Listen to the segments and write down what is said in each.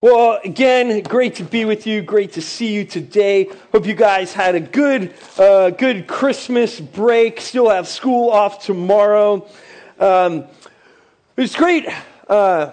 Well, again, great to be with you. Great to see you today. Hope you guys had a good, uh, good Christmas break. Still have school off tomorrow. Um, it's great, uh,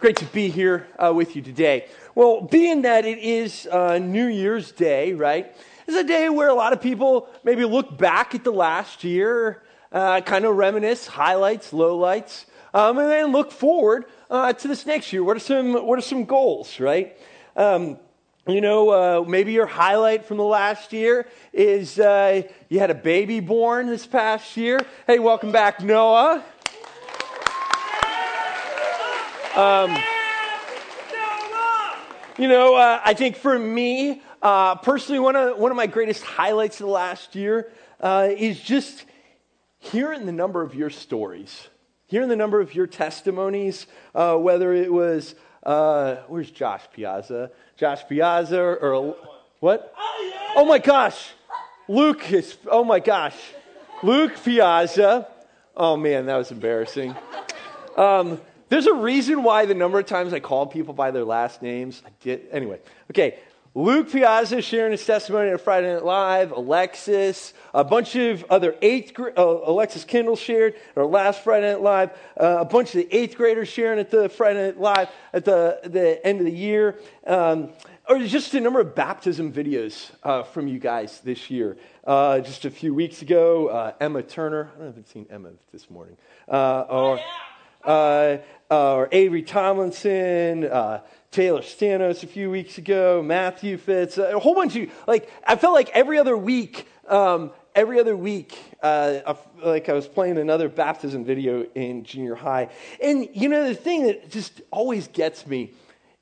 great to be here uh, with you today. Well, being that it is uh, New Year's Day, right? It's a day where a lot of people maybe look back at the last year, uh, kind of reminisce, highlights, lowlights, um, and then look forward uh, to this next year? What are some, what are some goals, right? Um, you know, uh, maybe your highlight from the last year is uh, you had a baby born this past year. Hey, welcome back, Noah. Um, you know, uh, I think for me, uh, personally, one of, one of my greatest highlights of the last year uh, is just hearing the number of your stories Hearing the number of your testimonies, uh, whether it was, uh, where's Josh Piazza? Josh Piazza or, what? Oh my gosh. Luke is, oh my gosh. Luke Piazza. Oh man, that was embarrassing. Um, there's a reason why the number of times I call people by their last names. I did, anyway. Okay, Luke Piazza sharing his testimony at Friday Night Live, Alexis, a bunch of other eighth, uh, Alexis Kindle shared our last Friday Night Live, uh, a bunch of the eighth graders sharing at the Friday Night Live at the, the end of the year, um, or just a number of baptism videos uh, from you guys this year. Uh, just a few weeks ago, uh, Emma Turner, I haven't seen Emma this morning, uh, or, or Avery Tomlinson, Taylor Stanos a few weeks ago, Matthew Fitz, a whole bunch of like. I felt like every other week, um, every other week, uh, like I was playing another baptism video in junior high, and you know the thing that just always gets me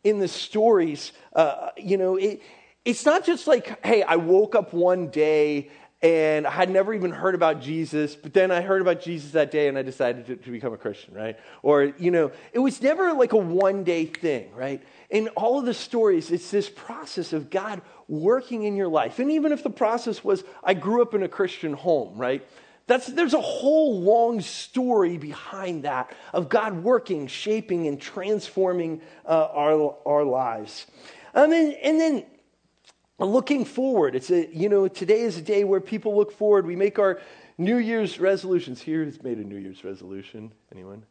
in the stories, uh, you know, it, it's not just like, hey, I woke up one day and I had never even heard about Jesus, but then I heard about Jesus that day and I decided to, to, become a Christian, right? Or, you know, it was never like a one day thing, right? In all of the stories, it's this process of God working in your life. And even if the process was, I grew up in a Christian home, right? That's, there's a whole long story behind that of God working, shaping, and transforming uh, our, our lives. And then, and then looking forward. It's a, you know, today is a day where people look forward. We make our New Year's resolutions. Here has made a New Year's resolution. Anyone?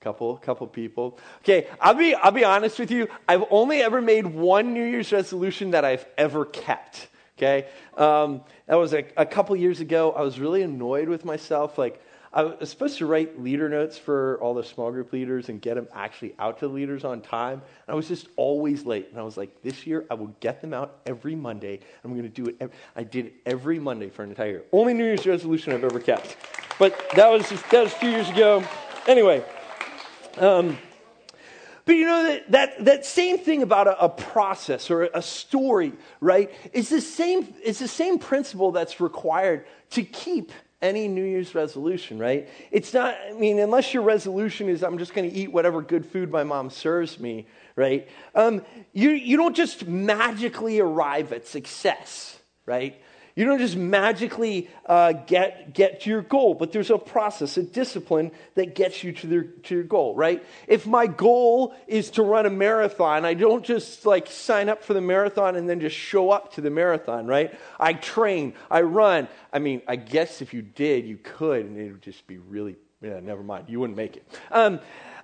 Couple, couple people. Okay, I'll be, I'll be honest with you. I've only ever made one New Year's resolution that I've ever kept. Okay, um, that was a, a couple years ago. I was really annoyed with myself. Like, I was supposed to write leader notes for all the small group leaders and get them actually out to the leaders on time. And I was just always late. And I was like, this year I will get them out every Monday. I'm going to do it. Every, I did it every Monday for an entire year. Only New Year's resolution I've ever kept. But that was just, that was a few years ago. Anyway, um, but you know that, that, that same thing about a, a, process or a story, right? Is the same. It's the same principle that's required to keep any New Year's resolution, right? It's not, I mean, unless your resolution is, I'm just going to eat whatever good food my mom serves me, right? Um, you, you don't just magically arrive at success, right? You don't just magically uh, get, get to your goal, but there's a process, a discipline that gets you to, the, to your goal, right? If my goal is to run a marathon, I don't just like sign up for the marathon and then just show up to the marathon, right? I train, I run. I mean, I guess if you did, you could, and it would just be really, yeah, never mind. You wouldn't make it. Um,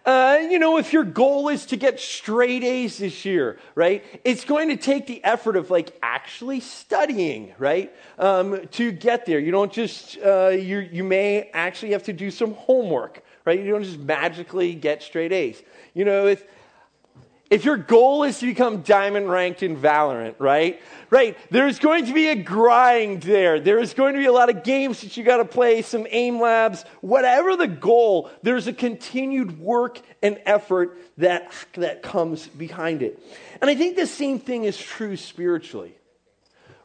uh, you know, if your goal is to get straight A's this year, right, it's going to take the effort of like actually studying, right, um, to get there. You don't just, uh, you, you may actually have to do some homework, right? You don't just magically get straight A's. You know, if, if your goal is to become diamond ranked in Valorant, right? Right, there's going to be a grind there. There's going to be a lot of games that you got to play, some aim labs, whatever the goal, there's a continued work and effort that, that comes behind it. And I think the same thing is true spiritually,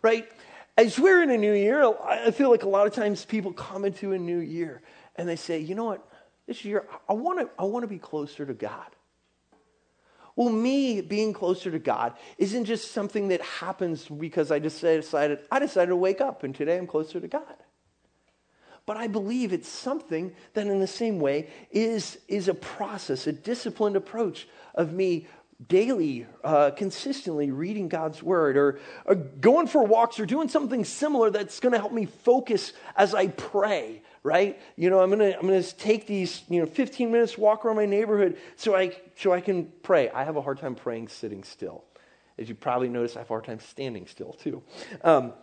right? As we're in a new year, I feel like a lot of times people come into a new year and they say, you know what, this year, I want to I want to be closer to God. Well, me being closer to God isn't just something that happens because I just decided, I decided to wake up and today I'm closer to God. But I believe it's something that, in the same way, is, is a process, a disciplined approach of me daily, uh, consistently reading God's word or, or going for walks or doing something similar that's going to help me focus as I pray, right? You know, I'm going to I'm going to take these, you know, 15 minutes walk around my neighborhood so I so I can pray. I have a hard time praying sitting still. As you probably notice, I have a hard time standing still too. Um,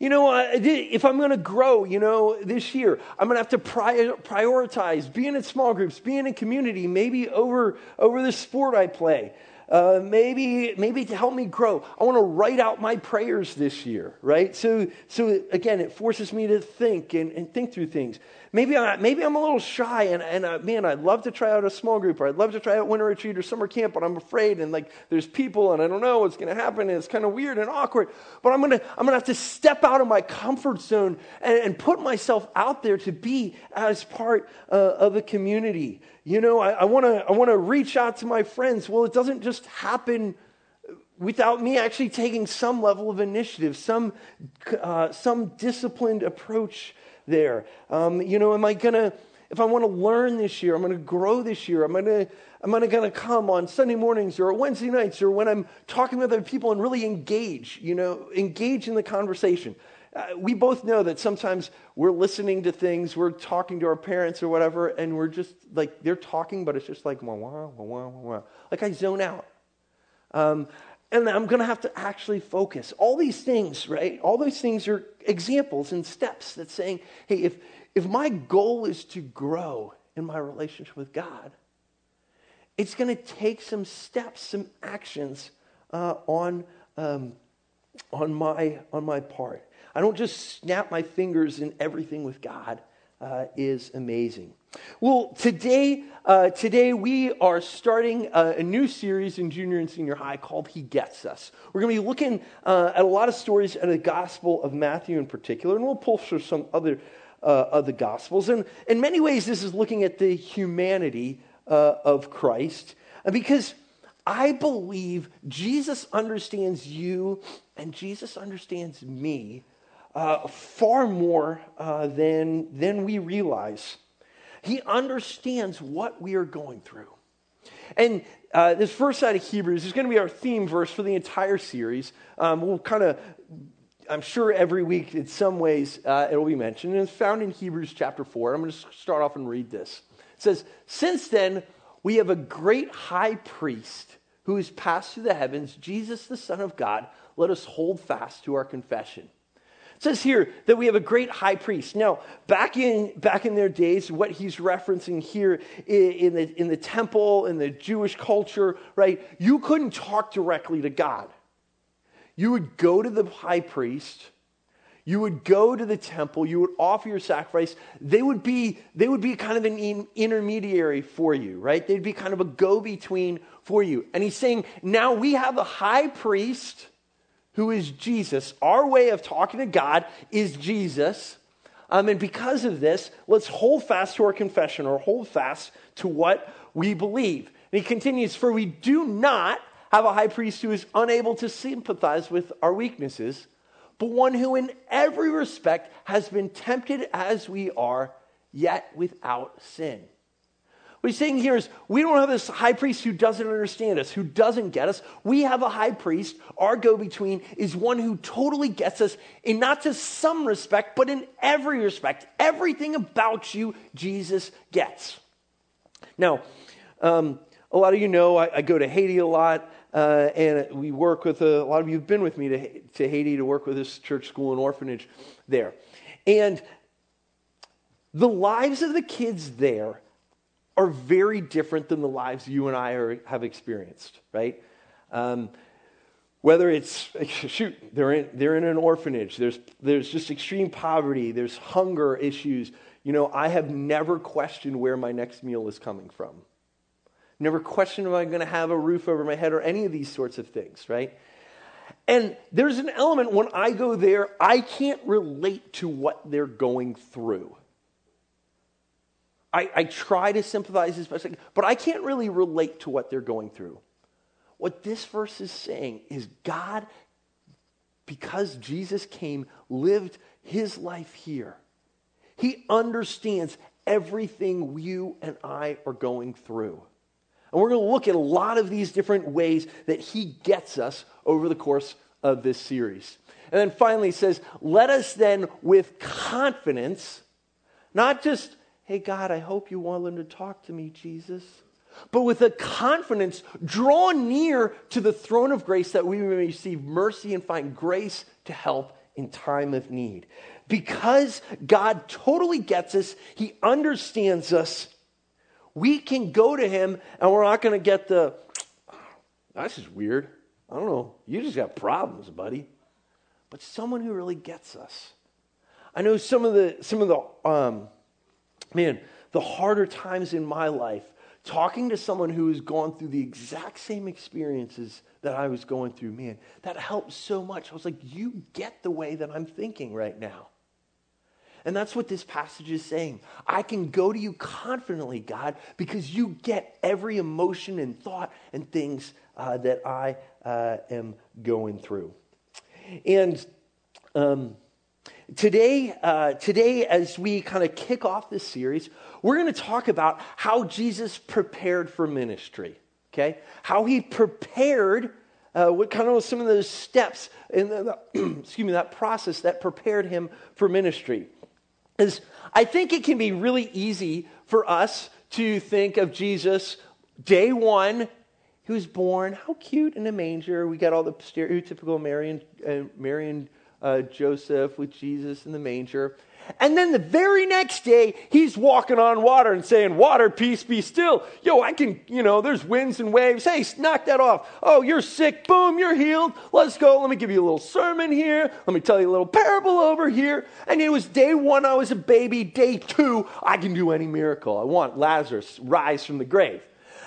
you know, if I'm going to grow, you know, this year, I'm going to have to prioritize being in small groups, being in community, maybe over over the sport I play. Uh, maybe maybe to help me grow. I want to write out my prayers this year right? So so again it forces me to think and, and think through things Maybe, I, maybe I'm a little shy and, and uh, man, I'd love to try out a small group or I'd love to try out winter retreat or summer camp, but I'm afraid and like there's people and I don't know what's going to happen and it's kind of weird and awkward. But I'm going to I'm to have to step out of my comfort zone and, and put myself out there to be as part uh, of a community. You know, I want to I want to reach out to my friends. Well, it doesn't just happen without me actually taking some level of initiative, some, uh, some disciplined approach there? Um, you know, am I going to, if I want to learn this year, I'm going to grow this year, I'm going to, I'm going to come on Sunday mornings or Wednesday nights or when I'm talking with other people and really engage, you know, engage in the conversation. Uh, we both know that sometimes we're listening to things, we're talking to our parents or whatever, and we're just like, they're talking, but it's just like, wah, wah, wah, wah, wah. Like I zone out. Um, and I'm going to have to actually focus. All these things, right? All these things are examples and steps that saying, hey, if, if my goal is to grow in my relationship with God, it's going to take some steps, some actions uh, on, um, on, my, on my part. I don't just snap my fingers and everything with God uh, is amazing. Well, today, uh, today we are starting a, a, new series in junior and senior high called He Gets Us. We're going to be looking uh, at a lot of stories in the Gospel of Matthew in particular, and we'll pull through some other uh, of the Gospels. And in many ways, this is looking at the humanity uh, of Christ, because I believe Jesus understands you and Jesus understands me uh, far more uh, than, than we realize. He understands what we are going through. And uh, this first side of Hebrews is going to be our theme verse for the entire series. Um, we'll kind of, I'm sure every week in some ways uh, it'll be mentioned. And it's found in Hebrews chapter 4. I'm going to start off and read this. It says, Since then, we have a great high priest who has passed through the heavens, Jesus, the Son of God. Let us hold fast to our confession. It says here that we have a great high priest. Now, back in, back in their days, what he's referencing here in the, in the temple, in the Jewish culture, right, you couldn't talk directly to God. You would go to the high priest, you would go to the temple, you would offer your sacrifice. They would be, they would be kind of an in, intermediary for you, right? They'd be kind of a go between for you. And he's saying, now we have a high priest who is Jesus. Our way of talking to God is Jesus. Um, and because of this, let's hold fast to our confession or hold fast to what we believe. And he continues, For we do not have a high priest who is unable to sympathize with our weaknesses, but one who in every respect has been tempted as we are, yet without sin. What he's saying here is we don't have this high priest who doesn't understand us, who doesn't get us. We have a high priest. Our go between is one who totally gets us in not just some respect, but in every respect. Everything about you, Jesus gets. Now, um, a lot of you know I, I go to Haiti a lot. Uh, and we work with a, a, lot of you have been with me to, to Haiti to work with this church school and orphanage there. And the lives of the kids there are very different than the lives you and I are, have experienced, right? Um, whether it's, shoot, they're in, they're in an orphanage, there's, there's just extreme poverty, there's hunger issues. You know, I have never questioned where my next meal is coming from. Never questioned if I'm going to have a roof over my head or any of these sorts of things, right? And there's an element when I go there, I can't relate to what they're going through. I, I try to sympathize as best I can, but I can't really relate to what they're going through. What this verse is saying is God, because Jesus came, lived his life here. He understands everything you and I are going through. And we're going to look at a lot of these different ways that he gets us over the course of this series. And then finally, he says, Let us then with confidence, not just, hey, God, I hope you want them to talk to me, Jesus, but with a confidence, draw near to the throne of grace that we may receive mercy and find grace to help in time of need. Because God totally gets us, He understands us, we can go to Him and we're not going to get the, that's just weird. I don't know. You just got problems, buddy. But someone who really gets us. I know some of the, some of the, um, man, the harder times in my life, talking to someone who has gone through the exact same experiences that I was going through, man, that helped so much. I was like, you get the way that I'm thinking right now. And that's what this passage is saying. I can go to you confidently, God, because you get every emotion and thought and things uh, that I uh, am going through. And um, today, uh, today, as we kind of kick off this series, we're going to talk about how Jesus prepared for ministry. Okay, how he prepared. Uh, what kind of some of those steps in the, excuse me that process that prepared him for ministry is I think it can be really easy for us to think of Jesus day one he was born, how cute, in a manger. We got all the stereotypical Mary and, uh, Mary and uh, Joseph with Jesus in the manger. And then the very next day, he's walking on water and saying, Water, peace, be still. Yo, I can, you know, there's winds and waves. Hey, knock that off. Oh, you're sick. Boom, you're healed. Let's go. Let me give you a little sermon here. Let me tell you a little parable over here. And it was day one, I was a baby. Day two, I can do any miracle I want. Lazarus, rise from the grave.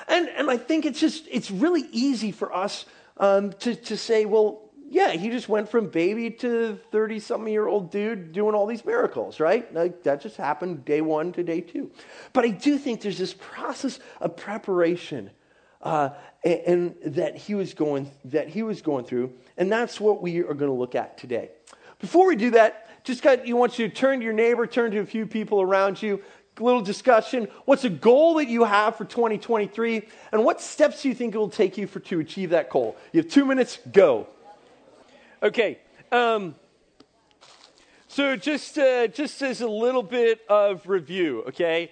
And, and I think it's just, it's really easy for us um, to, to say, well, yeah, he just went from baby to 30 something year old dude doing all these miracles, right? Like, that just happened day one to day two. But I do think there's this process of preparation uh, and, and, that he was going that he was going through, and that's what we are going to look at today. Before we do that, just got you want you to turn to your neighbor, turn to a few people around you, little discussion. What's a goal that you have for 2023? And what steps do you think it will take you for, to achieve that goal? You have two minutes, go. Okay. Um, so just, uh, just as a little bit of review, okay?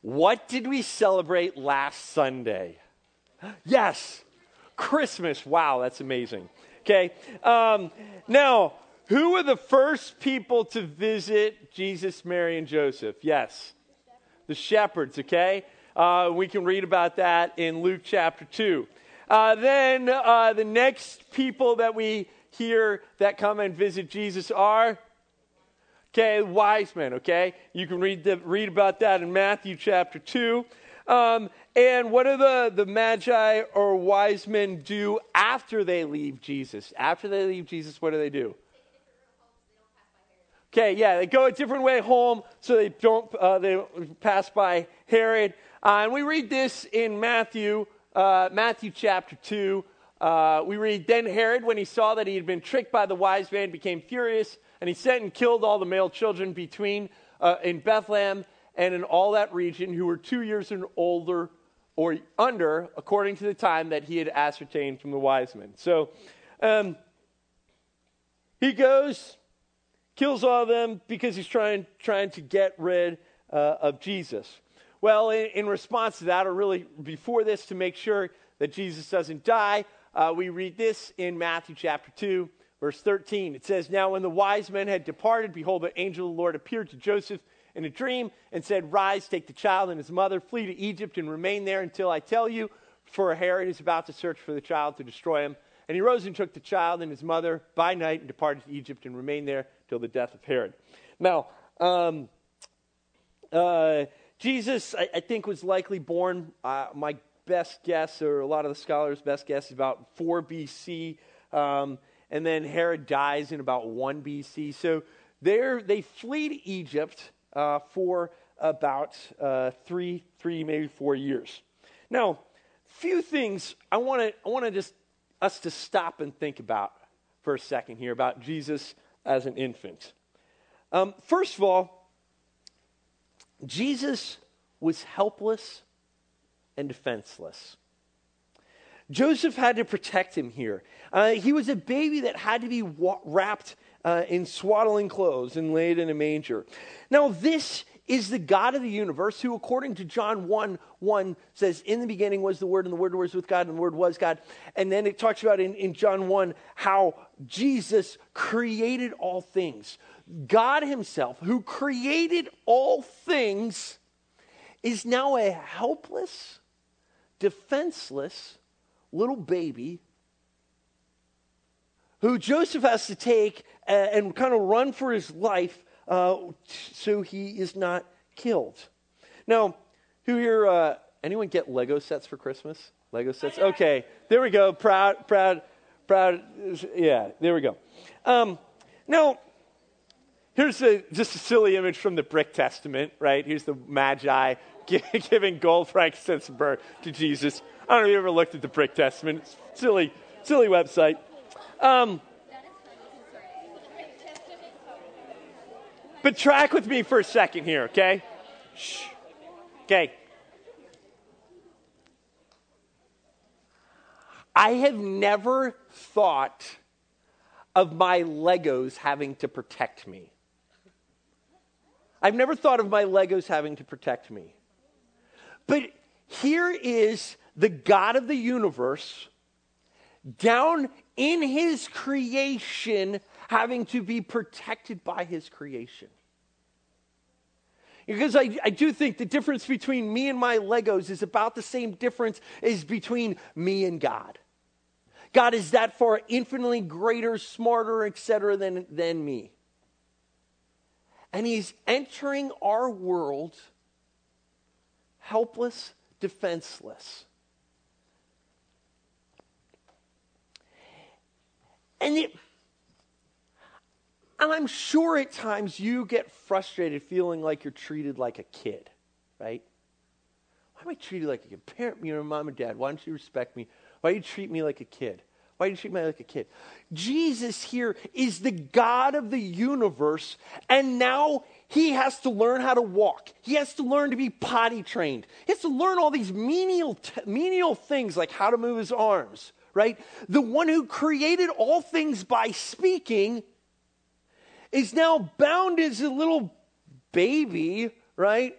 What did we celebrate last Sunday? Yes, Christmas. Wow, that's amazing. Okay. Um, now, who were the first people to visit Jesus, Mary, and Joseph? Yes the shepherds, okay? Uh, we can read about that in Luke chapter 2. Uh, then uh, the next people that we hear that come and visit Jesus are, okay, wise men, okay? You can read, the, read about that in Matthew chapter 2. Um, and what do the, the magi or wise men do after they leave Jesus? After they leave Jesus, what do they do? Okay, yeah, they go a different way home so they don't uh, they pass by Herod. Uh, and we read this in Matthew, uh, Matthew chapter 2. Uh, we read, Then Herod, when he saw that he had been tricked by the wise man, became furious, and he sent and killed all the male children between uh, in Bethlehem and in all that region who were two years and older or under, according to the time that he had ascertained from the wise men. So um, he goes kills all of them because he's trying, trying to get rid uh, of Jesus. Well, in, in, response to that, or really before this, to make sure that Jesus doesn't die, uh, we read this in Matthew chapter 2, verse 13. It says, Now when the wise men had departed, behold, the angel of the Lord appeared to Joseph in a dream and said, Rise, take the child and his mother, flee to Egypt, and remain there until I tell you, for Herod is about to search for the child to destroy him. And he rose and took the child and his mother by night and departed to Egypt and remained there till the death of Herod. Now, um, uh, Jesus, I, I, think, was likely born, uh, my best guess, or a lot of the scholars' best guess, is about 4 BC. Um, and then Herod dies in about 1 BC. So they flee to Egypt uh, for about uh, three, three, maybe four years. Now, few things I want to I want to just us to stop and think about for a second here about Jesus as an infant. Um, first of all, Jesus was helpless and defenseless. Joseph had to protect him here. Uh, he was a baby that had to be wa- wrapped uh, in swaddling clothes and laid in a manger. Now, this is the God of the universe who, according to John 1 1, says, In the beginning was the Word, and the Word was with God, and the Word was God. And then it talks about in, in John 1 how Jesus created all things. God Himself, who created all things, is now a helpless, defenseless little baby who Joseph has to take and, kind of run for his life uh, so he is not killed. Now, who here, uh, anyone get Lego sets for Christmas? Lego sets? Okay, there we go. Proud, proud, proud. Yeah, there we go. Um, now, here's a, just a silly image from the Brick Testament, right? Here's the Magi giving gold, frankincense, and myrrh to Jesus. I don't know if you ever looked at the Brick Testament. It's silly, silly website. Um, but track with me for a second here, okay? Shh. Okay. I have never thought of my Legos having to protect me. I've never thought of my Legos having to protect me. But here is the God of the universe down in his creation having to be protected by his creation. Because I, I do think the difference between me and my Legos is about the same difference as between me and God. God is that far infinitely greater, smarter, etc., than, than me. And he's entering our world helpless, defenseless. And it, and I'm sure at times you get frustrated feeling like you're treated like a kid, right? Why am I treated like a kid? Parent, you know, mom and dad, why don't you respect me? Why do you treat me like a kid? Why do you treat me like a kid? Jesus here is the God of the universe, and now he has to learn how to walk. He has to learn to be potty trained. He has to learn all these menial, menial things like how to move his arms, right? The one who created all things by speaking is now bound as a little baby, right?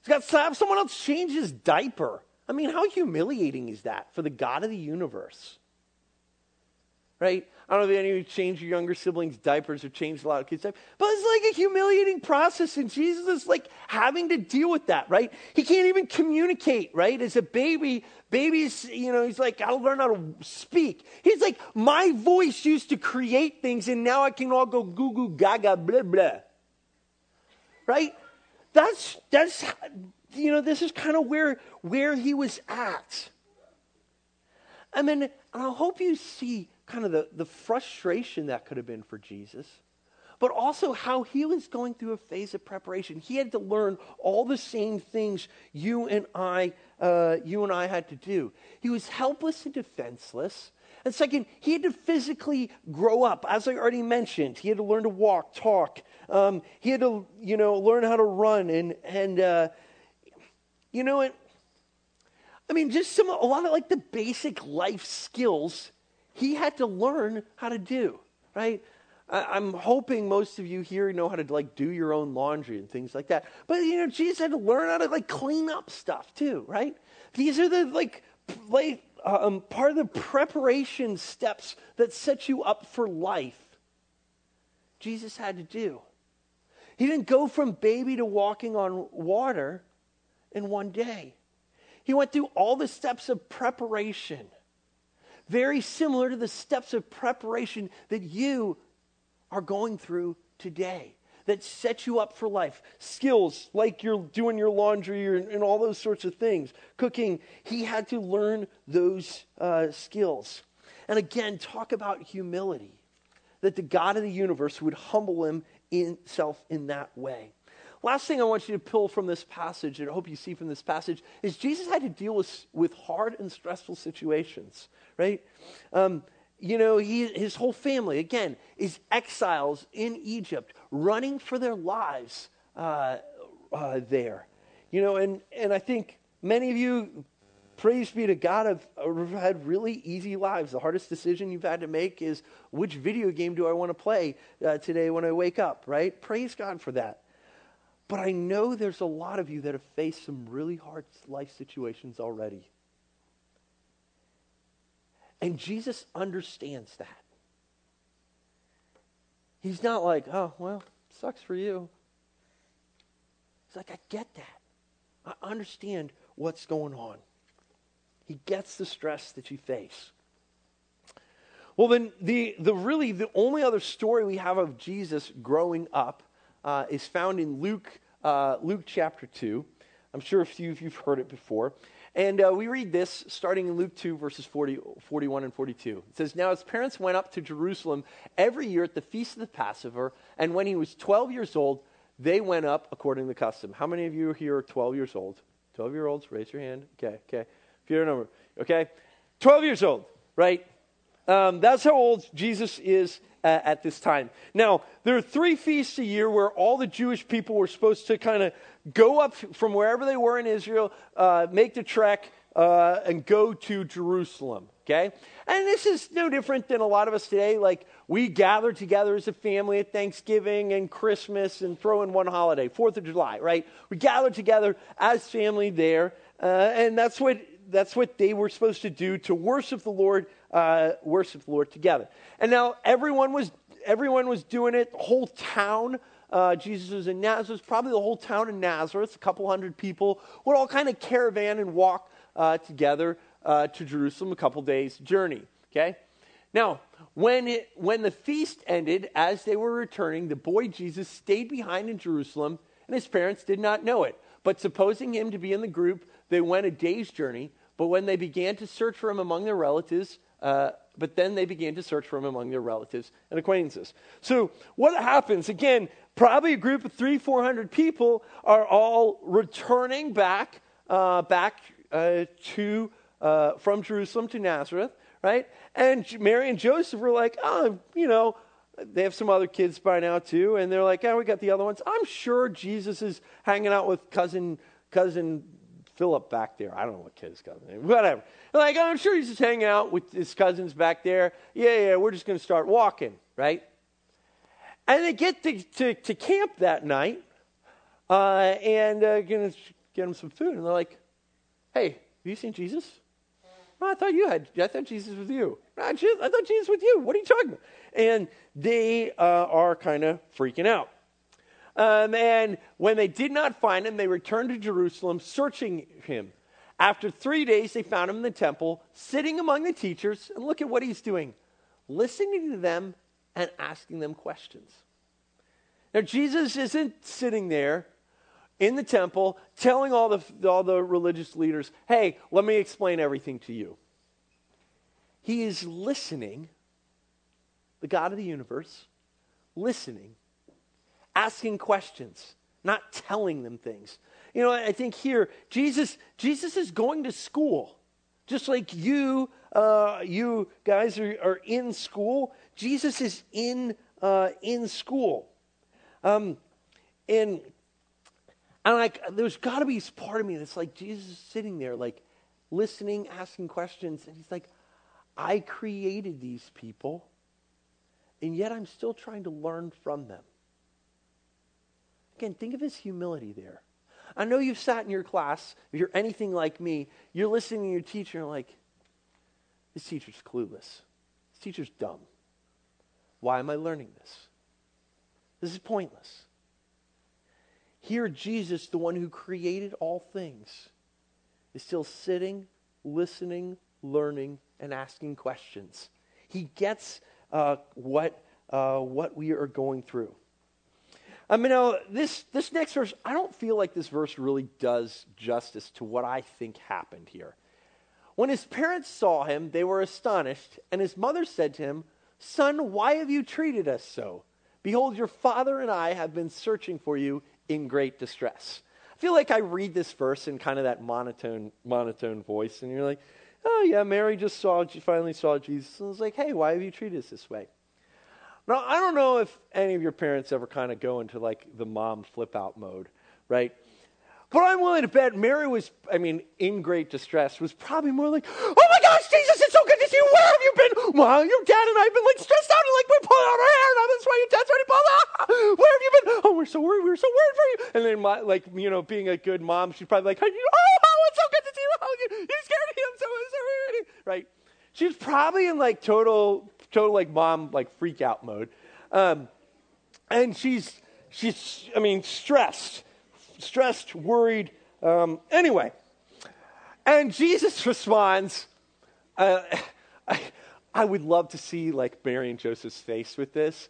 He's got to have someone else change his diaper. I mean, how humiliating is that for the God of the universe? Right? I don't know if any of you changed your younger siblings' diapers or changed a lot of kids' diapers, but it's like a humiliating process, and Jesus is like having to deal with that, right? He can't even communicate, right? As a baby, babies, you know, he's like, gotta learn how to speak. He's like, my voice used to create things, and now I can all go goo goo gaga blah blah. Right? That's that's you know, this is kind of where where he was at. I mean, I hope you see kind of the, the frustration that could have been for Jesus, but also how he was going through a phase of preparation. He had to learn all the same things you and I, uh, you and I had to do. He was helpless and defenseless. And second, he had to physically grow up. As I already mentioned, he had to learn to walk, talk. Um, he had to, you know, learn how to run and and uh, you know, it. I mean, just some a lot of like the basic life skills he had to learn how to do, right? I, am hoping most of you here know how to like do your own laundry and things like that. But you know, Jesus had to learn how to like clean up stuff too, right? These are the like like um, part of the preparation steps that set you up for life. Jesus had to do. He didn't go from baby to walking on water in one day. He went through all the steps of preparation very similar to the steps of preparation that you are going through today that set you up for life. Skills like you're doing your laundry or, and all those sorts of things. Cooking, he had to learn those uh, skills. And again, talk about humility. That the God of the universe would humble himself in that way. Last thing I want you to pull from this passage, and I hope you see from this passage, is Jesus had to deal with, with hard and stressful situations right? Um, you know, he, his whole family, again, is exiles in Egypt, running for their lives uh, uh, there. You know, and, and I think many of you, praise be to God, have, have had really easy lives. The hardest decision you've had to make is which video game do I want to play uh, today when I wake up, right? Praise God for that. But I know there's a lot of you that have faced some really hard life situations already. And Jesus understands that. He's not like, oh, well, sucks for you. He's like, I get that. I understand what's going on. He gets the stress that you face. Well, then, the, the really the only other story we have of Jesus growing up uh, is found in Luke, uh, Luke chapter 2. I'm sure a few of you have heard it before. And uh, we read this starting in Luke 2, verses 40, 41 and 42. It says, Now his parents went up to Jerusalem every year at the feast of the Passover, and when he was 12 years old, they went up according to the custom. How many of you here are 12 years old? 12 year olds, raise your hand. Okay, okay. If you're a number, okay? 12 years old, right? Um, that's how old Jesus is uh, at this time. Now, there are three feasts a year where all the Jewish people were supposed to kind of go up from wherever they were in Israel, uh, make the trek, uh, and go to Jerusalem. Okay? And this is no different than a lot of us today. Like, we gather together as a family at Thanksgiving and Christmas and throw in one holiday, Fourth of July, right? We gather together as family there. Uh, and that's what, that's what they were supposed to do to worship the Lord, uh, worship the Lord together. And now everyone was, everyone was doing it, the whole town. Uh, Jesus was in Nazareth, probably the whole town in Nazareth, a couple hundred people, would all kind of caravan and walk uh, together uh, to Jerusalem, a couple days' journey. Okay? Now, when, it, when the feast ended, as they were returning, the boy Jesus stayed behind in Jerusalem, and his parents did not know it. But supposing him to be in the group, they went a day's journey. But when they began to search for him among their relatives, uh, but then they began to search for him among their relatives and acquaintances. So, what happens? Again, probably a group of three, four hundred people are all returning back, uh, back uh, to uh, from Jerusalem to Nazareth, right? And Mary and Joseph were like, oh, you know, they have some other kids by now too, and they're like, oh, we got the other ones. I'm sure Jesus is hanging out with cousin cousin Philip back there. I don't know what kid his cousin is. Whatever. Like, I'm sure he's just hanging out with his cousins back there. Yeah, yeah, we're just going to start walking, right? And they get to, to, to camp that night uh, and uh, going to get them some food. And they're like, hey, have you seen Jesus? I thought you had. I thought Jesus was you. I, I thought Jesus was with you. What are you talking about? And they uh, are kind of freaking out. Um, and when they did not find him, they returned to Jerusalem searching him. After three days, they found him in the temple, sitting among the teachers. And look at what he's doing listening to them and asking them questions. Now, Jesus isn't sitting there in the temple telling all the, all the religious leaders, hey, let me explain everything to you. He is listening, the God of the universe, listening, asking questions, not telling them things. You know, I think here, Jesus, Jesus is going to school. Just like you, uh, you guys are, are in school, Jesus is in, uh, in school. Um, and and like, there's got to be part of me that's like, Jesus is sitting there, like, listening, asking questions. And he's like, I created these people, and yet I'm still trying to learn from them. Again, think of his humility there. I know you've sat in your class, if you're anything like me, you're listening to your teacher and like, this teacher's clueless. This teacher's dumb. Why am I learning this? This is pointless. Here, Jesus, the one who created all things, is still sitting, listening, learning, and asking questions. He gets uh, what, uh, what we are going through. I mean, uh, this, this next verse, I don't feel like this verse really does justice to what I think happened here. When his parents saw him, they were astonished, and his mother said to him, Son, why have you treated us so? Behold, your father and I have been searching for you in great distress. I feel like I read this verse in kind of that monotone, monotone voice, and you're like, oh, yeah, Mary just saw, she finally saw Jesus, and was like, hey, why have you treated us this way? Now, I don't know if any of your parents ever kind of go into like the mom flip out mode, right? But I'm willing to bet Mary was, I mean, in great distress, was probably more like, oh my gosh, Jesus, it's so good to see you. Where have you been? Well, your dad and I have been like stressed out and like we're pulling out our hair now. That's why your dad's trying to pull out. Where have you been? Oh, we're so worried. We're so worried for you. And then, my, like, you know, being a good mom, she's probably like, oh, oh it's so good to see you. Oh, you, scared me. I'm so, so worried. Right? She was probably in like total, total like mom, like freak out mode. Um, and she's, she's, I mean, stressed stressed, worried. Um, anyway, and Jesus responds, uh, I, I would love to see like Mary and Joseph's face with this.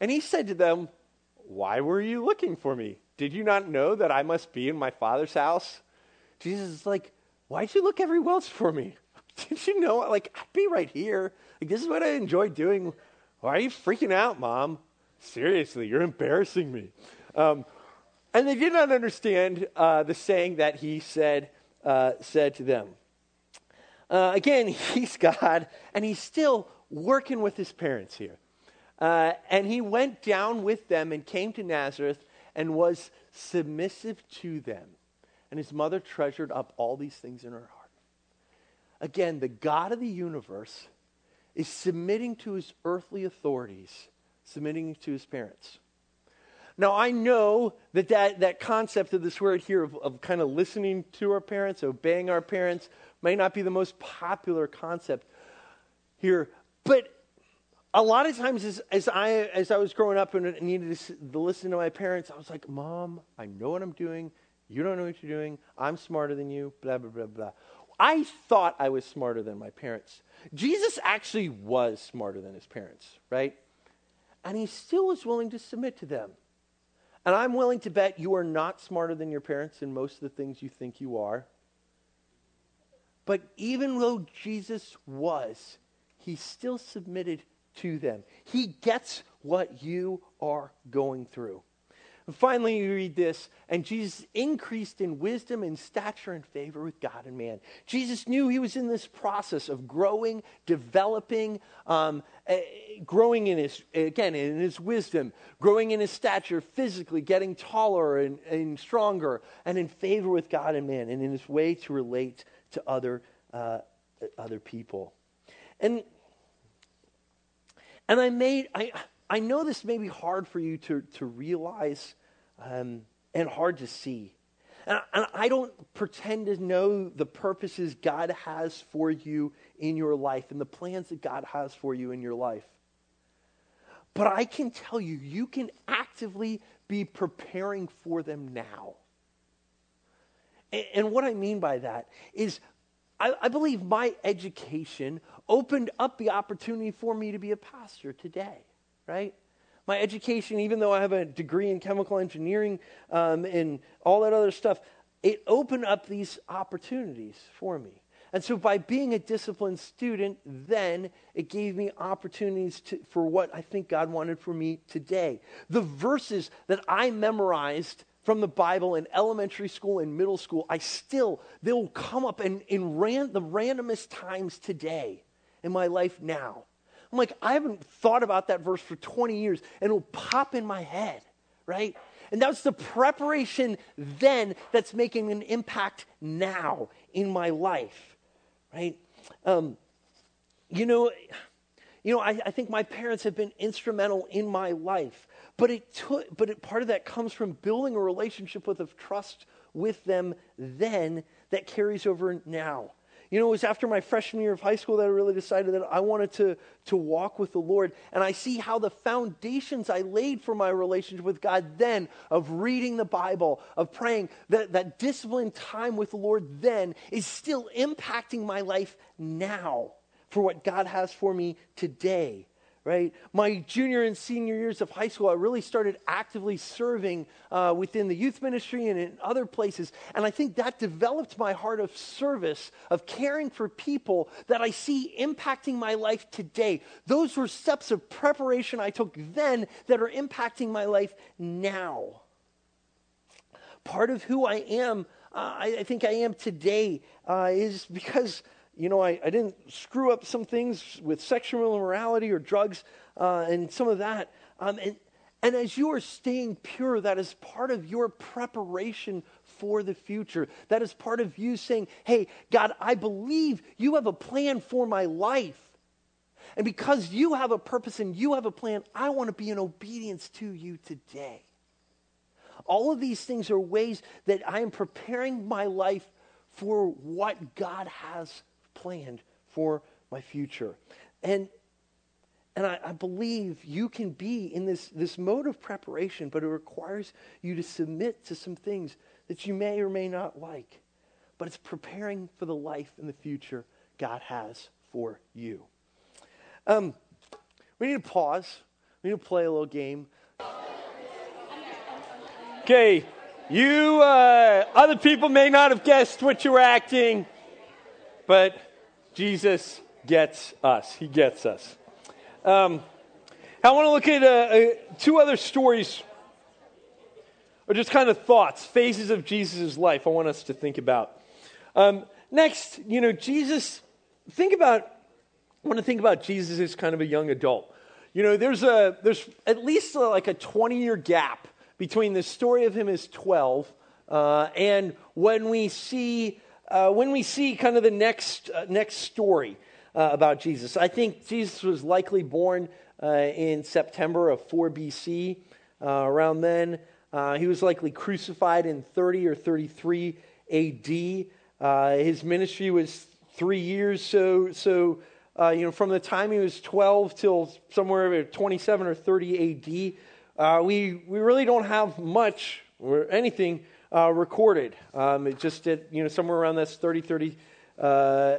And he said to them, Why were you looking for me? Did you not know that I must be in my father's house? Jesus is like, Why'd you look everywhere else for me? Did you know? Like, I'd be right here. Like, this is what I enjoy doing. Why are you freaking out, mom? Seriously, you're embarrassing me. Um, and they did not understand uh, the saying that he said, uh, said to them. Uh, again, he's God, and he's still working with his parents here. Uh, and he went down with them and came to Nazareth and was submissive to them. And his mother treasured up all these things in her heart. Again, the God of the universe is submitting to his earthly authorities, submitting to his parents. Now, I know that that, that concept of this word here of, of kind of listening to our parents, obeying our parents, may not be the most popular concept here. But a lot of times, as, as, I, as I was growing up and needed to, listen to my parents, I was like, Mom, I know what I'm doing. You don't know what you're doing. I'm smarter than you, blah, blah, blah, blah. I thought I was smarter than my parents. Jesus actually was smarter than his parents, right? And he still was willing to submit to them. And I'm willing to bet you are not smarter than your parents in most of the things you think you are. But even though Jesus was, he still submitted to them. He gets what you are going through. And finally, you read this, and Jesus increased in wisdom and stature and favor with God and man. Jesus knew he was in this process of growing, developing, um, uh, growing in his, again, in his wisdom, growing in his stature physically, getting taller and, and stronger, and in favor with God and man, and in his way to relate to other, uh, other people. And, and I made, I, I know this may be hard for you to, to realize um, and hard to see. And, and I don't pretend to know the purposes God has for you in your life and the plans that God has for you in your life. But I can tell you, you can actively be preparing for them now. And, and what I mean by that is, I, I believe my education opened up the opportunity for me to be a pastor today right? My education, even though I have a degree in chemical engineering um, and all that other stuff, it opened up these opportunities for me. And so, by being a disciplined student, then it gave me opportunities to, for what I think God wanted for me today. The verses that I memorized from the Bible in elementary school and middle school, I still, they'll come up in, in ran, the randomest times today in my life now. I'm like, I haven't thought about that verse for 20 years, and it'll pop in my head, right? And that's the preparation then that's making an impact now in my life, right? Um, you know, you know, I, I, think my parents have been instrumental in my life, but it took, but it, part of that comes from building a relationship with of trust with them then that carries over now. You know, it was after my freshman year of high school that I really decided that I wanted to, to walk with the Lord. And I see how the foundations I laid for my relationship with God then, of reading the Bible, of praying, that, that disciplined time with the Lord then is still impacting my life now for what God has for me today right? My junior and senior years of high school, I really started actively serving uh, within the youth ministry and in other places. And I think that developed my heart of service, of caring for people that I see impacting my life today. Those were steps of preparation I took then that are impacting my life now. Part of who I am, uh, I, I, think I am today, uh, is because you know, I, I didn't screw up some things with sexual immorality or drugs uh, and some of that. Um, and, and as you are staying pure, that is part of your preparation for the future. That is part of you saying, Hey, God, I believe you have a plan for my life. And because you have a purpose and you have a plan, I want to be in obedience to you today. All of these things are ways that I am preparing my life for what God has planned for my future. And and I, I, believe you can be in this, this mode of preparation, but it requires you to submit to some things that you may or may not like. But it's preparing for the life and the future God has for you. Um, we need to pause. We need to play a little game. Okay, you uh, other people may not have guessed what you were acting, but Jesus gets us. He gets us. Um, I want to look at uh, uh, two other stories, or just kind of thoughts, phases of Jesus' life I want us to think about. Um, next, you know, Jesus, think about, I want to think about Jesus as kind of a young adult. You know, there's, a, there's at least a, uh, like a 20 year gap between the story of him as 12 uh, and when we see uh, when we see kind of the next uh, next story uh, about Jesus. I think Jesus was likely born uh, in September of 4 BC. Uh, around then, he was likely crucified in 30 or 33 AD. his ministry was three years, so so. you know, from the time he was 12 till somewhere 27 or 30 AD, uh, we, we really don't have much or anything uh, recorded. Um, it just did, you know, somewhere around this 30, 30, uh,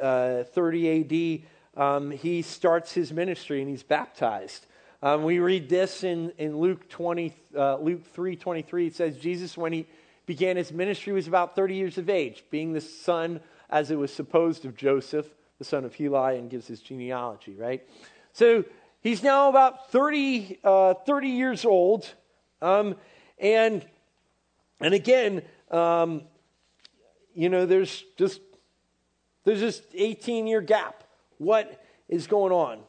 uh 30 AD, um, he starts his ministry and he's baptized. Um, we read this in, in Luke, 20, uh, Luke 3 23. It says, Jesus, when he began his ministry, was about 30 years of age, being the son, as it was supposed, of Joseph, the son of Heli, and gives his genealogy, right? So He's now about 30, uh, 30 years old. Um, and, and again, um, you know, there's just, there's this 18 year gap. What is going on?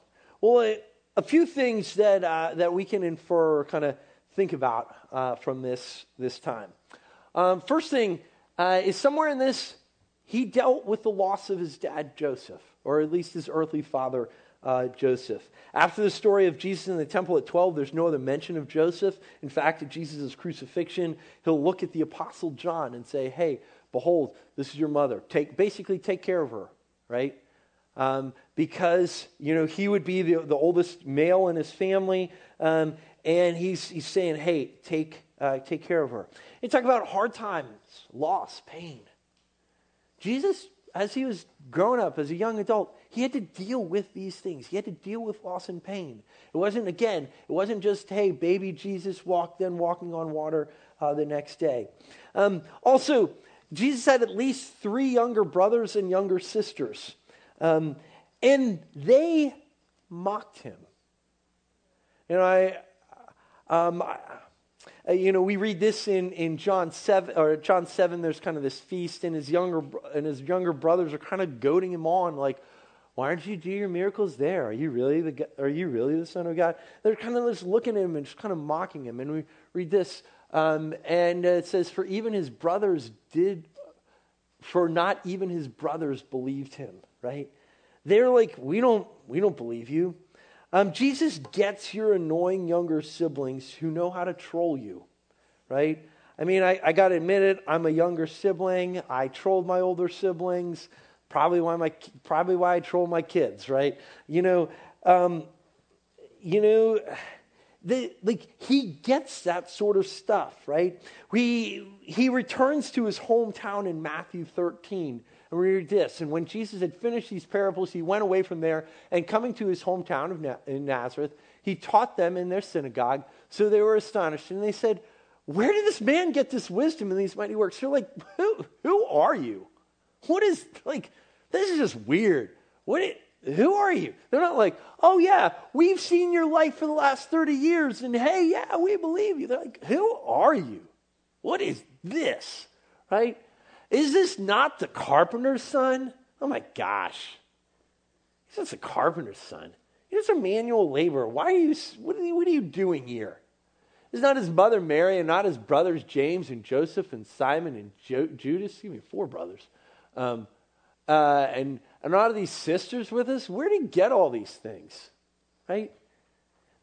Well, a few things that, uh, that we can infer kind of think about uh, from this, this time. Um, first thing uh, is somewhere in this, he dealt with the loss of his dad, Joseph, or at least his earthly father, uh, Joseph. After the story of Jesus in the temple at 12, there's no other mention of Joseph. In fact, at Jesus' crucifixion, he'll look at the apostle John and say, Hey, behold, this is your mother. Take, basically, take care of her, right? Um, because, you know, he would be the, the oldest male in his family. Um, and he's, he's saying, Hey, take, uh, take care of her. He talk about hard times, loss, pain. Jesus, as he was growing up, as a young adult, he had to deal with these things. He had to deal with loss and pain. It wasn't, again, it wasn't just, hey, baby Jesus walked, then walking on water uh, the next day. Um, also, Jesus had at least three younger brothers and younger sisters, um, and they mocked him. You know, I, um, I, you know, we read this in, in John seven or John seven. There's kind of this feast, and his younger and his younger brothers are kind of goading him on, like, why aren't you do your miracles there? Are you really the are you really the Son of God? They're kind of just looking at him and just kind of mocking him. And we read this, um, and it says, "For even his brothers did, for not even his brothers believed him." Right? They're like, "We don't, we don't believe you." Um, Jesus gets your annoying younger siblings who know how to troll you, right? I mean, I, I got to admit it. I'm a younger sibling. I trolled my older siblings. Probably why my probably why I troll my kids, right? You know, um, you know, the, like he gets that sort of stuff, right? He he returns to his hometown in Matthew 13. And we read this. And when Jesus had finished these parables, he went away from there, and coming to his hometown of Na- in Nazareth, he taught them in their synagogue. So they were astonished, and they said, "Where did this man get this wisdom and these mighty works?" They're like, "Who who are you? What is like?" This is just weird. What? who are you? They're not like, oh yeah, we've seen your life for the last 30 years, and hey, yeah, we believe you. They're like, who are you? What is this? Right? Is this not the carpenter's son? Oh my gosh. He's just a carpenter's son. He's a manual laborer. Why are you what, are you, what are you doing here? Is not his mother Mary and not his brothers James and Joseph and Simon and jo- Judas? Excuse me, four brothers. Um, uh, and, and a lot of these sisters with us. Where did he get all these things? Right?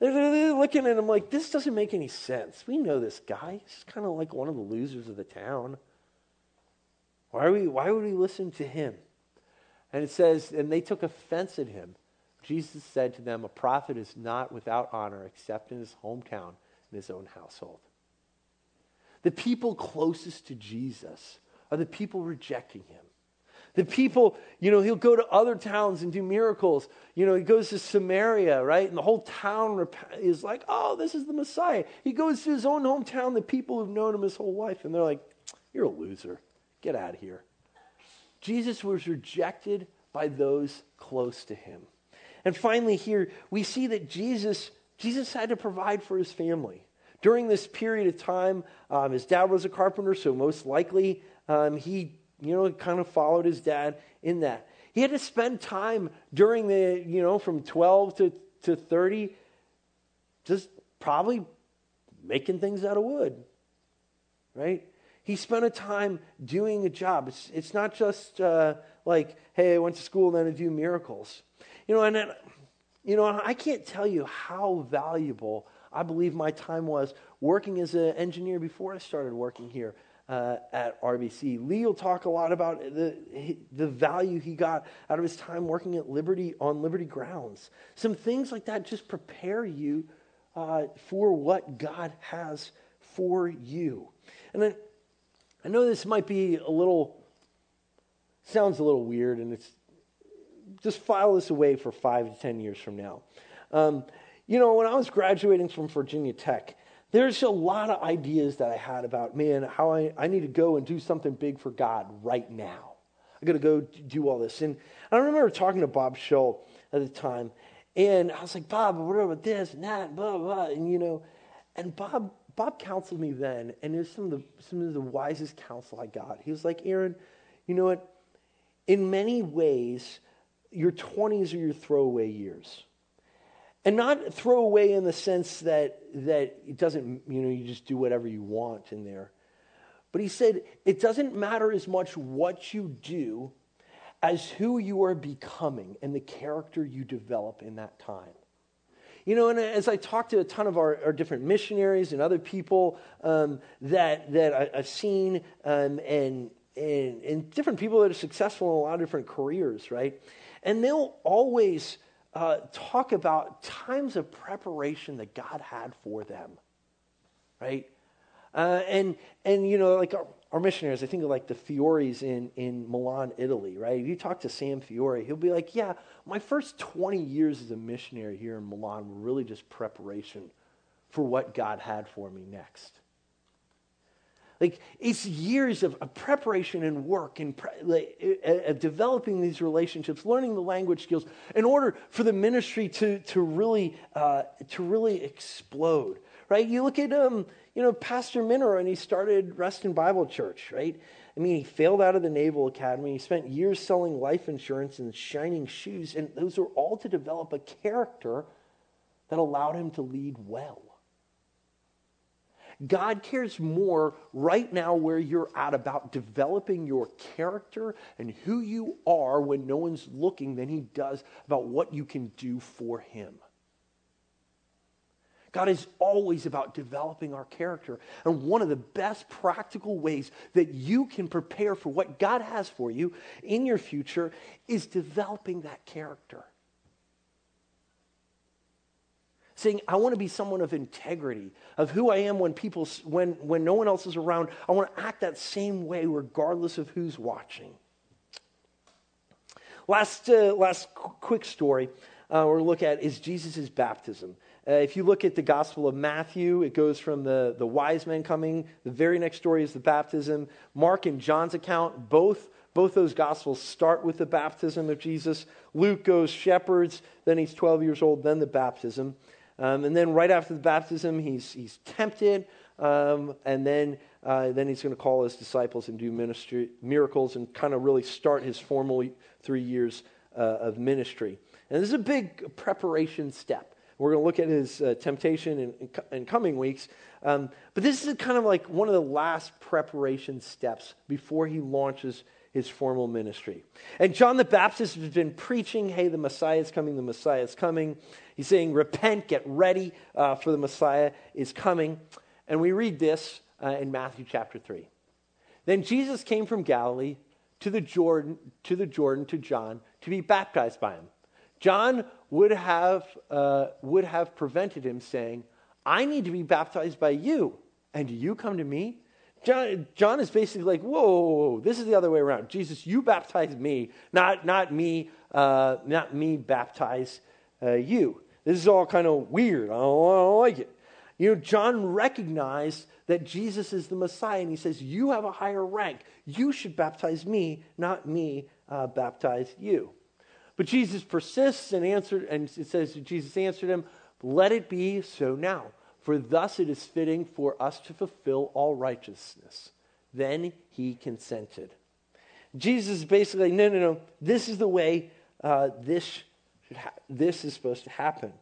They're, they're looking at him like, this doesn't make any sense. We know this guy. He's kind of like one of the losers of the town. Why, are we, why would we listen to him? And it says, and they took offense at him. Jesus said to them, A prophet is not without honor except in his hometown, in his own household. The people closest to Jesus are the people rejecting him. The people, you know, he'll go to other towns and do miracles. You know, he goes to Samaria, right? And the whole town is like, oh, this is the Messiah. He goes to his own hometown, the people who've known him his whole life, and they're like, you're a loser. Get out of here. Jesus was rejected by those close to him. And finally, here we see that Jesus, Jesus had to provide for his family. During this period of time, um, his dad was a carpenter, so most likely um, he, you know, kind of followed his dad in that. He had to spend time during the, you know, from 12 to, to 30, just probably making things out of wood, right? He spent a time doing a job. It's, it's not just uh, like, hey, I went to school and then I do miracles. You know, and then, you know, I can't tell you how valuable I believe my time was working as an engineer before I started working here uh, at RBC. Lee will talk a lot about the, the value he got out of his time working at Liberty on Liberty grounds. Some things like that just prepare you uh, for what God has for you. And then I know this might be a little, sounds a little weird, and it's just file this away for five to 10 years from now. Um, you know, when I was graduating from Virginia Tech, there's a lot of ideas that I had about, man, how I, I need to go and do something big for God right now. I got to go do all this. And I remember talking to Bob Schull at the time, and I was like, Bob, what about this and that, blah, blah, and you know, and Bob Bob counseled me then, and it was some of the some of the wisest counsel I got. He was like, Aaron, you know what? In many ways, your 20s are your throwaway years. And not throw away in the sense that that it doesn't, you know, you just do whatever you want in there. But he said, it doesn't matter as much what you do as who you are becoming and the character you develop in that time. You know, and as I talk to a ton of our, our different missionaries and other people um, that, that I, have seen, um, and, and, and different people that are successful in a lot of different careers, right? And they'll always uh, talk about times of preparation that God had for them, right? Uh, and, and, you know, like our, our, missionaries, I think of like the Fioris in, in Milan, Italy, right? If you talk to Sam Fiore, he'll be like, yeah, my first 20 years as a missionary here in Milan were really just preparation for what God had for me next. Like, it's years of, of preparation and work and pre- like, uh, developing these relationships, learning the language skills in order for the ministry to, to, really, uh, to really explode, right? You look at, um, you know, Pastor Minner, and he started Reston Bible Church, right? I mean, he failed out of the Naval Academy. He spent years selling life insurance and shining shoes, and those were all to develop a character that allowed him to lead well. God cares more right now where you're at about developing your character and who you are when no one's looking than he does about what you can do for him. God is always about developing our character. And one of the best practical ways that you can prepare for what God has for you in your future is developing that character. Saying, I want to be someone of integrity, of who I am when people, when, when no one else is around. I want to act that same way regardless of who's watching. Last, uh, last qu- quick story uh, we're look at is Jesus' baptism. Uh, if you look at the Gospel of Matthew, it goes from the, the wise men coming. The very next story is the baptism. Mark and John's account, both, both those Gospels start with the baptism of Jesus. Luke goes shepherds, then he's 12 years old, then the baptism. Um, and then right after the baptism, he's, he's tempted. Um, and then, uh, then he's going to call his disciples and do ministry, miracles and kind of really start his formal three years uh, of ministry. And this is a big preparation step We're going to look at his uh, temptation in, in, in, coming weeks. Um, but this is kind of like one of the last preparation steps before he launches his formal ministry. And John the Baptist has been preaching, hey, the Messiah is coming, the Messiah is coming. He's saying, repent, get ready, uh, for the Messiah is coming. And we read this uh, in Matthew chapter 3. Then Jesus came from Galilee to the Jordan, to the Jordan to John to be baptized by him. John would have, uh, would have prevented him saying, I need to be baptized by you, and you come to me? John, John is basically like, whoa, whoa, whoa, this is the other way around. Jesus, you baptize me, not, not me, uh, not me baptize uh, you. This is all kind of weird. I don't, I don't like it. You know, John recognized that Jesus is the Messiah, and he says, You have a higher rank. You should baptize me, not me uh, baptize you. But Jesus persists and answered, and it says Jesus answered him, Let it be so now, for thus it is fitting for us to fulfill all righteousness. Then he consented. Jesus is basically, no, no, no, this is the way uh, this, this is supposed to happen.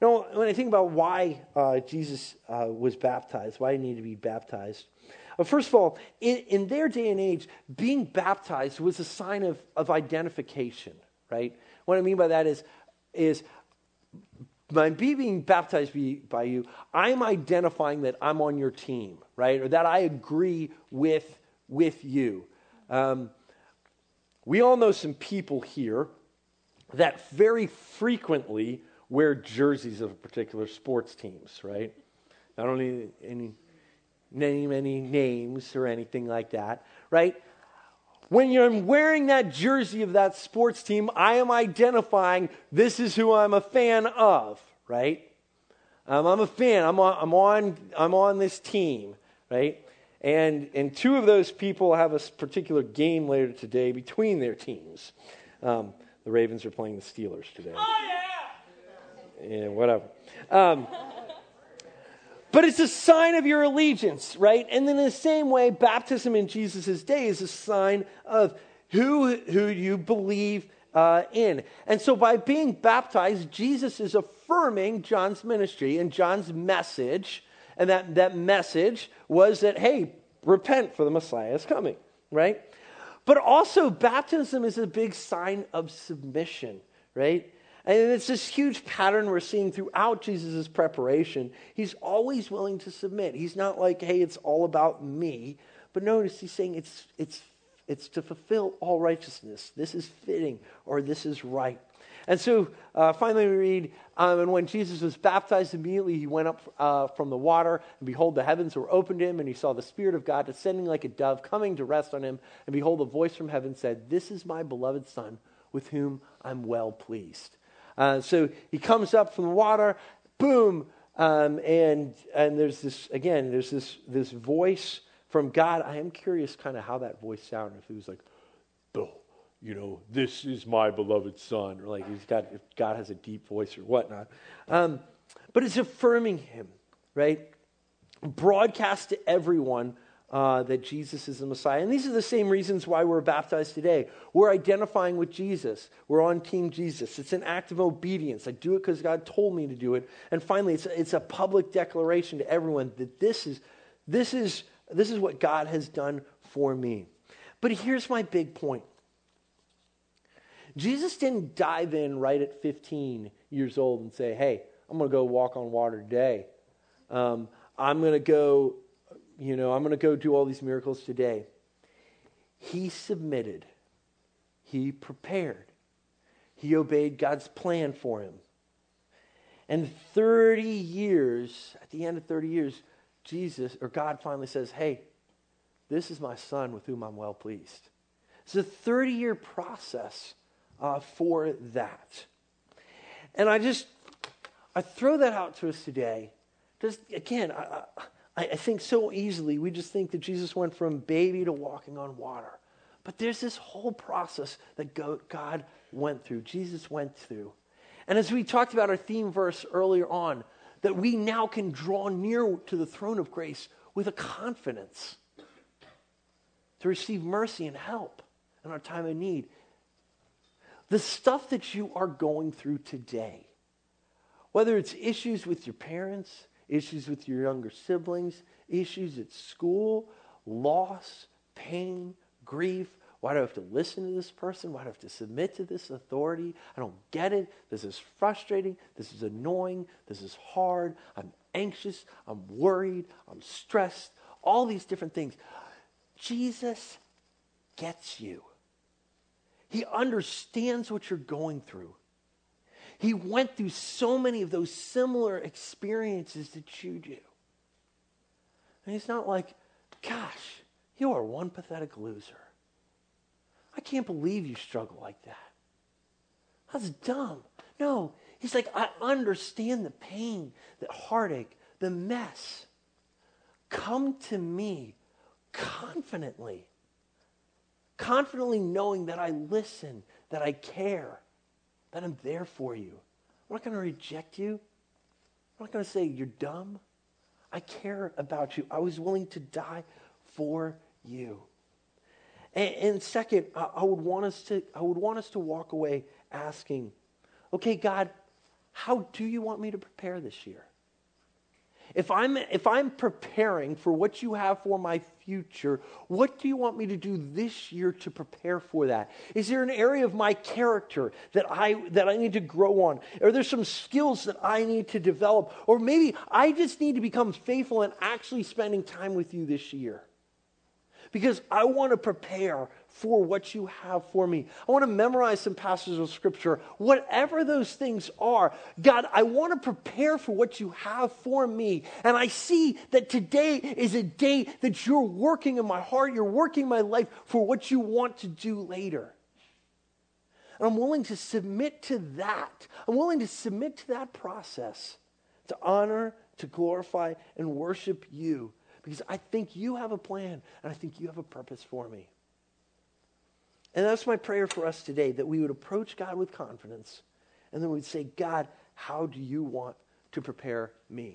Now, when I think about why uh, Jesus uh, was baptized, why he needed to be baptized, well, first of all, in, in, their day and age, being baptized was a sign of, of identification, right? What I mean by that is, is by me being baptized by you, I'm identifying that I'm on your team, right? Or that I agree with, with you. Um, we all know some people here that very frequently wear jerseys of particular sports teams, right? I don't need any name any names or anything like that, right? When you're wearing that jersey of that sports team, I am identifying this is who I'm a fan of, right? Um, I'm a fan. I'm on, I'm on. I'm on this team, right? And and two of those people have a particular game later today between their teams. Um, the Ravens are playing the Steelers today. Oh yeah yeah, whatever. Um, but it's a sign of your allegiance, right? And then in the same way, baptism in Jesus' day is a sign of who, who you believe uh, in. And so by being baptized, Jesus is affirming John's ministry and John's message. And that, that message was that, hey, repent for the Messiah is coming, right? But also, baptism is a big sign of submission, right? And it's this huge pattern we're seeing throughout Jesus' preparation. He's always willing to submit. He's not like, hey, it's all about me. But notice he's saying it's, it's, it's to fulfill all righteousness. This is fitting or this is right. And so uh, finally we read, um, and when Jesus was baptized, immediately he went up uh, from the water, and behold, the heavens were opened to him, and he saw the Spirit of God descending like a dove, coming to rest on him. And behold, a voice from heaven said, This is my beloved Son, with whom I'm well pleased. Uh, so he comes up from the water, boom, um, and and there's this again. There's this this voice from God. I am curious, kind of how that voice sounded. If it was like, "Oh, you know, this is my beloved son," or like he's got if God has a deep voice or whatnot. Um, but it's affirming him, right? Broadcast to everyone uh, that Jesus is the Messiah. And these are the same reasons why we're baptized today. We're identifying with Jesus, we're on Team Jesus. It's an act of obedience. I do it because God told me to do it. And finally, it's a, it's a public declaration to everyone that this is, this, is, this is what God has done for me. But here's my big point. Jesus didn't dive in right at 15 years old and say, hey, I'm going to go walk on water today. Um, I'm going to go you know, I'm going to go do all these miracles today. He submitted, he prepared, he obeyed God's plan for him. And 30 years, at the end of 30 years, Jesus or God finally says, Hey, this is my son with whom I'm well pleased. It's a 30 year process uh, for that. And I just, I throw that out to us today. Just again, I, I, I think so easily we just think that Jesus went from baby to walking on water. But there's this whole process that God went through, Jesus went through. And as we talked about our theme verse earlier on, that we now can draw near to the throne of grace with a confidence to receive mercy and help in our time of need. The stuff that you are going through today, Whether it's issues with your parents, issues with your younger siblings, issues at school, loss, pain, grief. Why do I have to listen to this person? Why do I have to submit to this authority? I don't get it. This is frustrating. This is annoying. This is hard. I'm anxious. I'm worried. I'm stressed. All these different things. Jesus gets you. He understands what you're going through. He went through so many of those similar experiences that you do. And he's not like, gosh, you are one pathetic loser. I can't believe you struggle like that. That's dumb. No, he's like, I understand the pain, the heartache, the mess. Come to me confidently. Confidently knowing that I listen, that I care, that I'm there for you. I'm not going to reject you. I'm not going to say you're dumb. I care about you. I was willing to die for you. And, and second, I, I, would want us to, I would want us to walk away asking, okay, God, how do you want me to prepare this year? If I'm, if I'm preparing for what you have for my future, what do you want me to do this year to prepare for that? Is there an area of my character that I, that I need to grow on? Are there some skills that I need to develop? Or maybe I just need to become faithful in actually spending time with you this year because I want to prepare for what you have for me. I want to memorize some passages of scripture. Whatever those things are, God, I want to prepare for what you have for me. And I see that today is a day that you're working in my heart, you're working my life for what you want to do later. And I'm willing to submit to that. I'm willing to submit to that process to honor, to glorify, and worship you because I think you have a plan and I think you have a purpose for me. And that's my prayer for us today that we would approach God with confidence and then we'd say, God, how do you want to prepare me?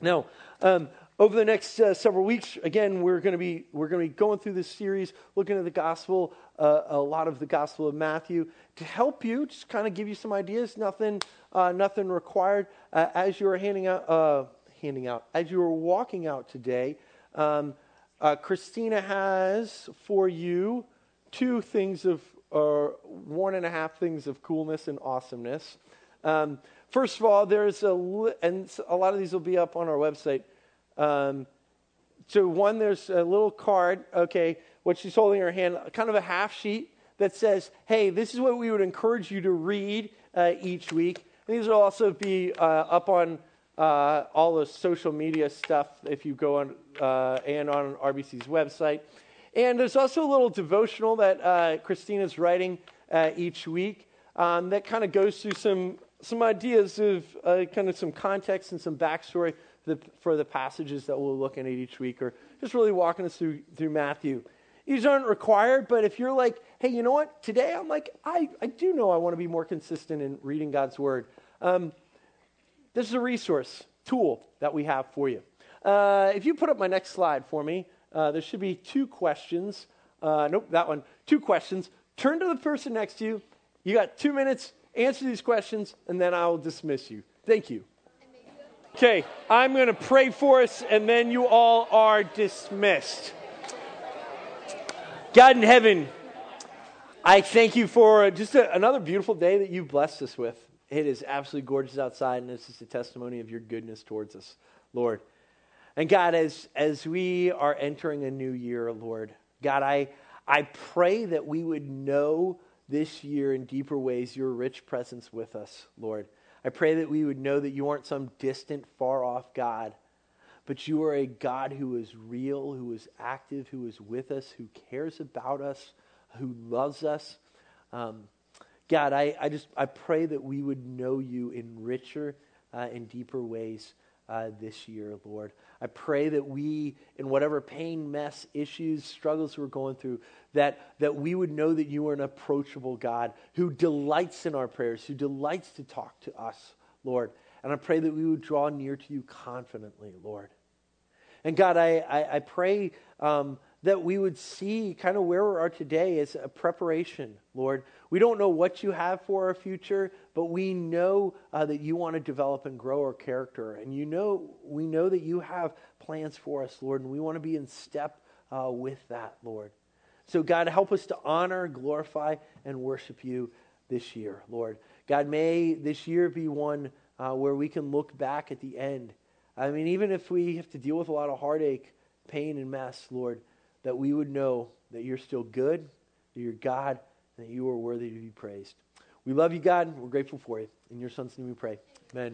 Now, um, over the next uh, several weeks, again, we're going to be we're going to be going through this series, looking at the gospel, uh, a lot of the Gospel of Matthew, to help you, just kind of give you some ideas. Nothing, uh, nothing required. Uh, as you are handing out uh, handing out. As you were walking out today, um, uh, Christina has for you two things of, or one and a half things of coolness and awesomeness. Um, first of all, there's a, and a lot of these will be up on our website. Um, so, one, there's a little card, okay, what she's holding in her hand, kind of a half sheet that says, hey, this is what we would encourage you to read uh, each week. And these will also be uh, up on uh, all the social media stuff if you go on uh, and on RBC's website. And there's also a little devotional that uh, Christina's writing uh, each week um, that kind of goes through some, some ideas of uh, kind of some context and some backstory for the, for the passages that we'll look at each week, or just really walking us through, through Matthew. These aren't required, but if you're like, hey, you know what? Today I'm like, I, I do know I want to be more consistent in reading God's Word. Um, this is a resource tool that we have for you. Uh, if you put up my next slide for me, uh, there should be two questions. Uh, nope, that one. Two questions. Turn to the person next to you. You got two minutes. Answer these questions, and then I will dismiss you. Thank you. Okay, I'm going to pray for us, and then you all are dismissed. God in heaven, I thank you for just a, another beautiful day that you blessed us with. It is absolutely gorgeous outside, and this is a testimony of your goodness towards us, Lord. And God, as, as we are entering a new year, Lord, God, I, I pray that we would know this year in deeper ways your rich presence with us, Lord. I pray that we would know that you aren't some distant, far off God, but you are a God who is real, who is active, who is with us, who cares about us, who loves us. Um, God, I, I just I pray that we would know you in richer uh, and deeper ways uh, this year, Lord. I pray that we, in whatever pain, mess, issues, struggles we're going through, that, that we would know that you are an approachable God who delights in our prayers, who delights to talk to us, Lord. And I pray that we would draw near to you confidently, Lord. And God, I, I, I pray um, that we would see kind of where we are today as a preparation, Lord. We don't know what you have for our future, but we know uh, that you want to develop and grow our character. And you know, we know that you have plans for us, Lord, and we want to be in step uh, with that, Lord. So, God, help us to honor, glorify, and worship you this year, Lord. God, may this year be one uh, where we can look back at the end. I mean, even if we have to deal with a lot of heartache, pain, and mess, Lord, that we would know that you're still good, that you're God, and that you are worthy to be praised. We love you, God. We're grateful for you. In your son's name we pray. Amen.